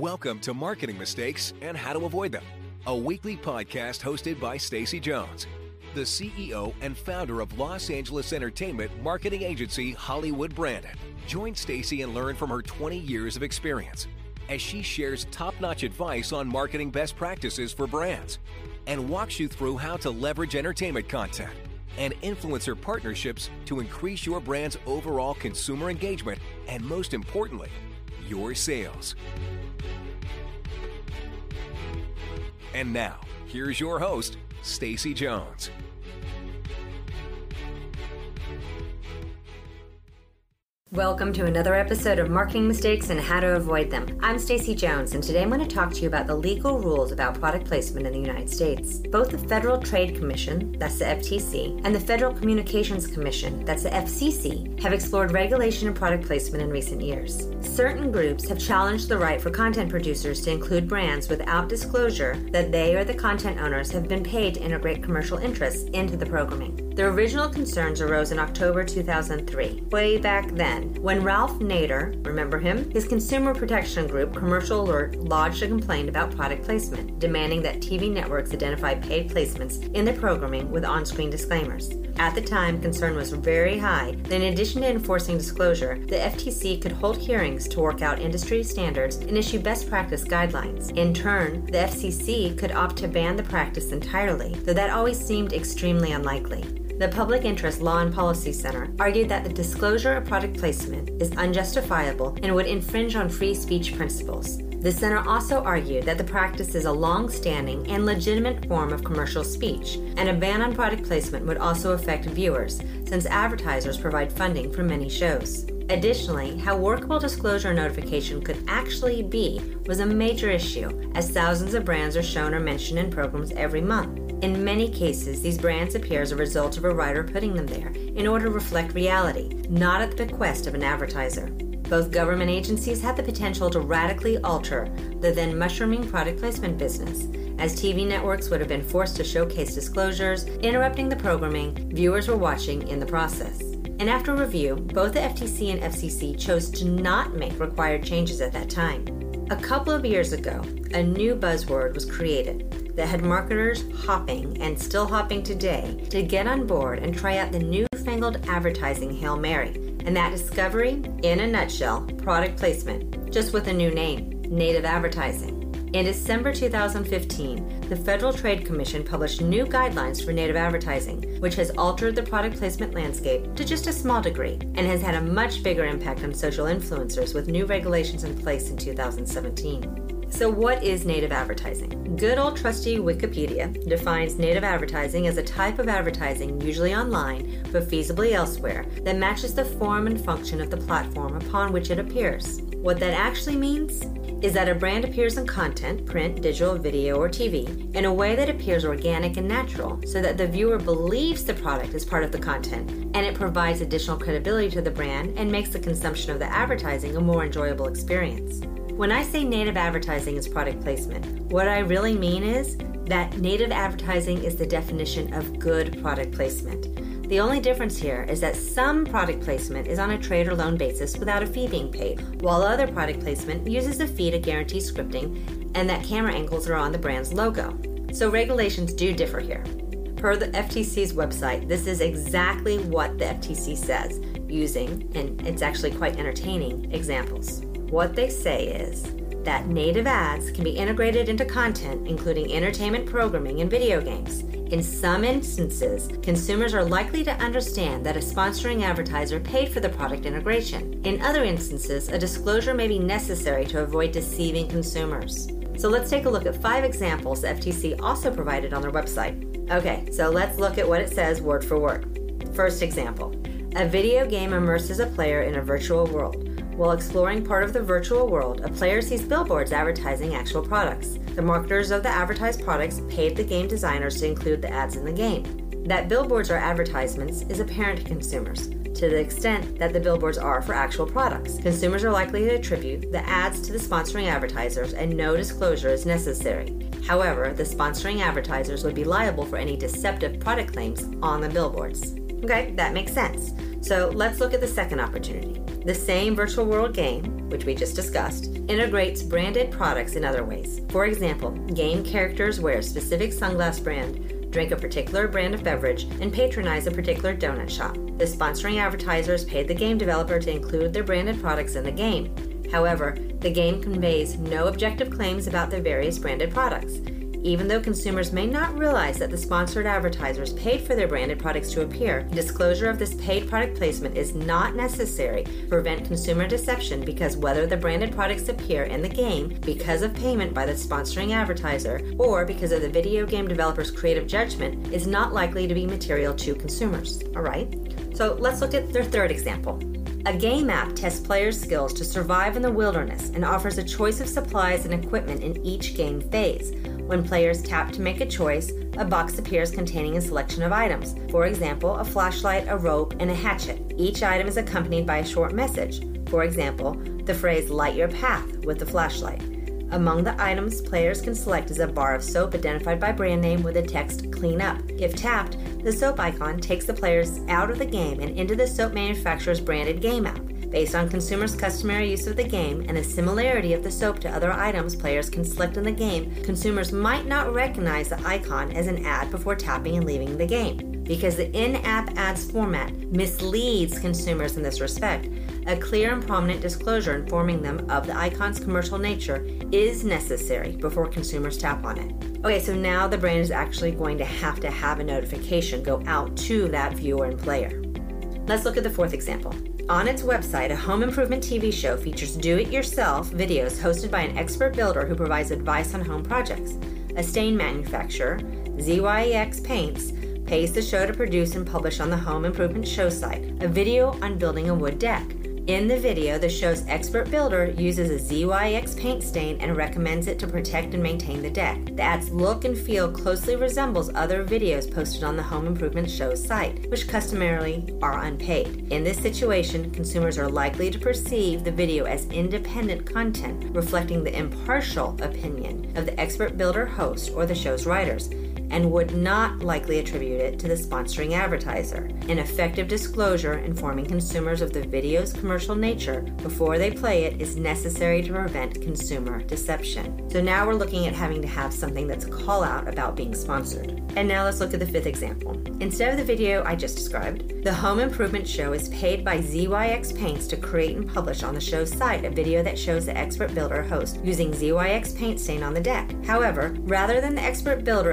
Welcome to Marketing Mistakes and How to Avoid Them, a weekly podcast hosted by Stacy Jones, the CEO and founder of Los Angeles entertainment marketing agency Hollywood Branded. Join Stacy and learn from her 20 years of experience as she shares top-notch advice on marketing best practices for brands and walks you through how to leverage entertainment content and influencer partnerships to increase your brand's overall consumer engagement and most importantly, your sales. And now, here's your host, Stacy Jones. Welcome to another episode of Marketing Mistakes and How to Avoid Them. I'm Stacy Jones, and today I'm going to talk to you about the legal rules about product placement in the United States. Both the Federal Trade Commission, that's the FTC, and the Federal Communications Commission, that's the FCC, have explored regulation of product placement in recent years. Certain groups have challenged the right for content producers to include brands without disclosure that they or the content owners have been paid to integrate commercial interests into the programming. The original concerns arose in October 2003. Way back then, when Ralph Nader, remember him? His consumer protection group, Commercial Alert, lodged a complaint about product placement, demanding that TV networks identify paid placements in their programming with on screen disclaimers. At the time, concern was very high that in addition to enforcing disclosure, the FTC could hold hearings to work out industry standards and issue best practice guidelines. In turn, the FCC could opt to ban the practice entirely, though that always seemed extremely unlikely. The Public Interest Law and Policy Center argued that the disclosure of product placement is unjustifiable and would infringe on free speech principles. The center also argued that the practice is a long standing and legitimate form of commercial speech, and a ban on product placement would also affect viewers, since advertisers provide funding for many shows. Additionally, how workable disclosure notification could actually be was a major issue, as thousands of brands are shown or mentioned in programs every month. In many cases, these brands appear as a result of a writer putting them there in order to reflect reality, not at the bequest of an advertiser. Both government agencies had the potential to radically alter the then mushrooming product placement business, as TV networks would have been forced to showcase disclosures, interrupting the programming viewers were watching in the process. And after review, both the FTC and FCC chose to not make required changes at that time. A couple of years ago, a new buzzword was created that had marketers hopping and still hopping today to get on board and try out the newfangled advertising Hail Mary. And that discovery, in a nutshell, product placement, just with a new name native advertising. In December 2015, the Federal Trade Commission published new guidelines for native advertising, which has altered the product placement landscape to just a small degree and has had a much bigger impact on social influencers with new regulations in place in 2017. So, what is native advertising? Good old trusty Wikipedia defines native advertising as a type of advertising, usually online, but feasibly elsewhere, that matches the form and function of the platform upon which it appears. What that actually means is that a brand appears in content, print, digital, video, or TV, in a way that appears organic and natural, so that the viewer believes the product is part of the content, and it provides additional credibility to the brand and makes the consumption of the advertising a more enjoyable experience. When I say native advertising is product placement, what I really mean is that native advertising is the definition of good product placement. The only difference here is that some product placement is on a trade or loan basis without a fee being paid, while other product placement uses a fee to guarantee scripting and that camera angles are on the brand's logo. So regulations do differ here. Per the FTC's website, this is exactly what the FTC says, using, and it's actually quite entertaining, examples. What they say is, that native ads can be integrated into content, including entertainment programming and video games. In some instances, consumers are likely to understand that a sponsoring advertiser paid for the product integration. In other instances, a disclosure may be necessary to avoid deceiving consumers. So let's take a look at five examples FTC also provided on their website. Okay, so let's look at what it says word for word. First example A video game immerses a player in a virtual world. While exploring part of the virtual world, a player sees billboards advertising actual products. The marketers of the advertised products paid the game designers to include the ads in the game. That billboards are advertisements is apparent to consumers, to the extent that the billboards are for actual products. Consumers are likely to attribute the ads to the sponsoring advertisers, and no disclosure is necessary. However, the sponsoring advertisers would be liable for any deceptive product claims on the billboards. Okay, that makes sense. So let's look at the second opportunity. The same virtual world game, which we just discussed, integrates branded products in other ways. For example, game characters wear a specific sunglass brand, drink a particular brand of beverage, and patronize a particular donut shop. The sponsoring advertisers paid the game developer to include their branded products in the game. However, the game conveys no objective claims about the various branded products. Even though consumers may not realize that the sponsored advertisers paid for their branded products to appear, disclosure of this paid product placement is not necessary to prevent consumer deception because whether the branded products appear in the game because of payment by the sponsoring advertiser or because of the video game developer's creative judgment is not likely to be material to consumers. All right? So let's look at their third example. A game app tests players' skills to survive in the wilderness and offers a choice of supplies and equipment in each game phase. When players tap to make a choice, a box appears containing a selection of items. For example, a flashlight, a rope, and a hatchet. Each item is accompanied by a short message. For example, the phrase light your path with the flashlight. Among the items players can select is a bar of soap identified by brand name with the text clean up. If tapped, the soap icon takes the players out of the game and into the soap manufacturer's branded game app. Based on consumers' customary use of the game and the similarity of the soap to other items players can select in the game, consumers might not recognize the icon as an ad before tapping and leaving the game. Because the in app ads format misleads consumers in this respect, a clear and prominent disclosure informing them of the icon's commercial nature is necessary before consumers tap on it. Okay, so now the brand is actually going to have to have a notification go out to that viewer and player. Let's look at the fourth example. On its website, a home improvement TV show features do it yourself videos hosted by an expert builder who provides advice on home projects. A stain manufacturer, ZYEX Paints, pays the show to produce and publish on the home improvement show site a video on building a wood deck. In the video, the show's expert builder uses a ZYX paint stain and recommends it to protect and maintain the deck. The ad's look and feel closely resembles other videos posted on the home improvement show's site, which customarily are unpaid. In this situation, consumers are likely to perceive the video as independent content, reflecting the impartial opinion of the expert builder host or the show's writers and would not likely attribute it to the sponsoring advertiser. An effective disclosure informing consumers of the video's commercial nature before they play it is necessary to prevent consumer deception. So now we're looking at having to have something that's a call out about being sponsored. And now let's look at the fifth example. Instead of the video I just described, the home improvement show is paid by ZYX Paints to create and publish on the show's site a video that shows the expert builder host using ZYX paint stain on the deck. However, rather than the expert builder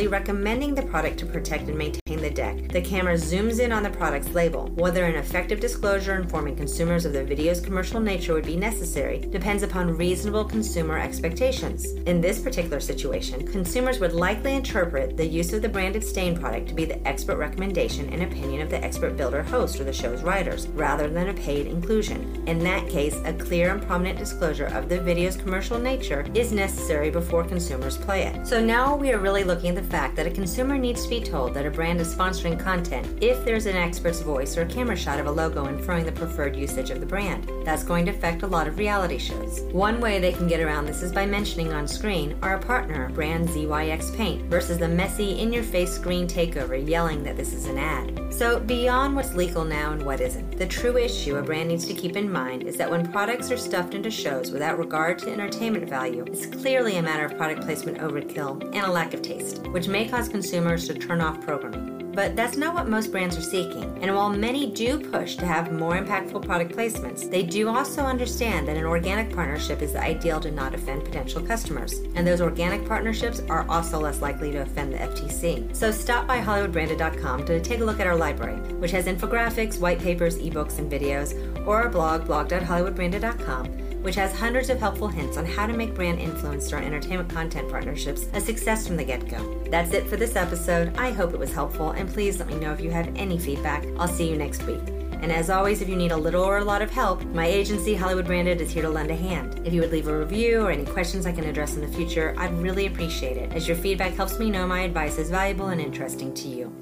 recommending the product to protect and maintain deck. The camera zooms in on the product's label. Whether an effective disclosure informing consumers of the video's commercial nature would be necessary depends upon reasonable consumer expectations. In this particular situation, consumers would likely interpret the use of the branded stain product to be the expert recommendation and opinion of the expert builder host or the show's writers, rather than a paid inclusion. In that case, a clear and prominent disclosure of the video's commercial nature is necessary before consumers play it. So now we are really looking at the fact that a consumer needs to be told that a brand is sponsoring content if there's an expert's voice or a camera shot of a logo inferring the preferred usage of the brand. That's going to affect a lot of reality shows. One way they can get around this is by mentioning on screen our partner, brand ZYX Paint, versus the messy, in your face screen takeover yelling that this is an ad. So, beyond what's legal now and what isn't, the true issue a brand needs to keep in mind is that when products are stuffed into shows without regard to entertainment value, it's clearly a matter of product placement overkill and a lack of taste, which may cause consumers to turn off programming. But that's not what most brands are seeking. And while many do push to have more impactful product placements, they do also understand that an organic partnership is the ideal to not offend potential customers. And those organic partnerships are also less likely to offend the FTC. So stop by HollywoodBranded.com to take a look at our library, which has infographics, white papers, ebooks, and videos, or our blog, blog.hollywoodbranded.com which has hundreds of helpful hints on how to make brand influencer and entertainment content partnerships a success from the get go. That's it for this episode. I hope it was helpful, and please let me know if you have any feedback. I'll see you next week. And as always, if you need a little or a lot of help, my agency, Hollywood Branded, is here to lend a hand. If you would leave a review or any questions I can address in the future, I'd really appreciate it, as your feedback helps me know my advice is valuable and interesting to you.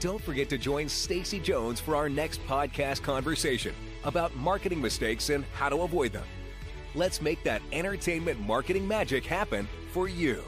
Don't forget to join Stacy Jones for our next podcast conversation about marketing mistakes and how to avoid them. Let's make that entertainment marketing magic happen for you.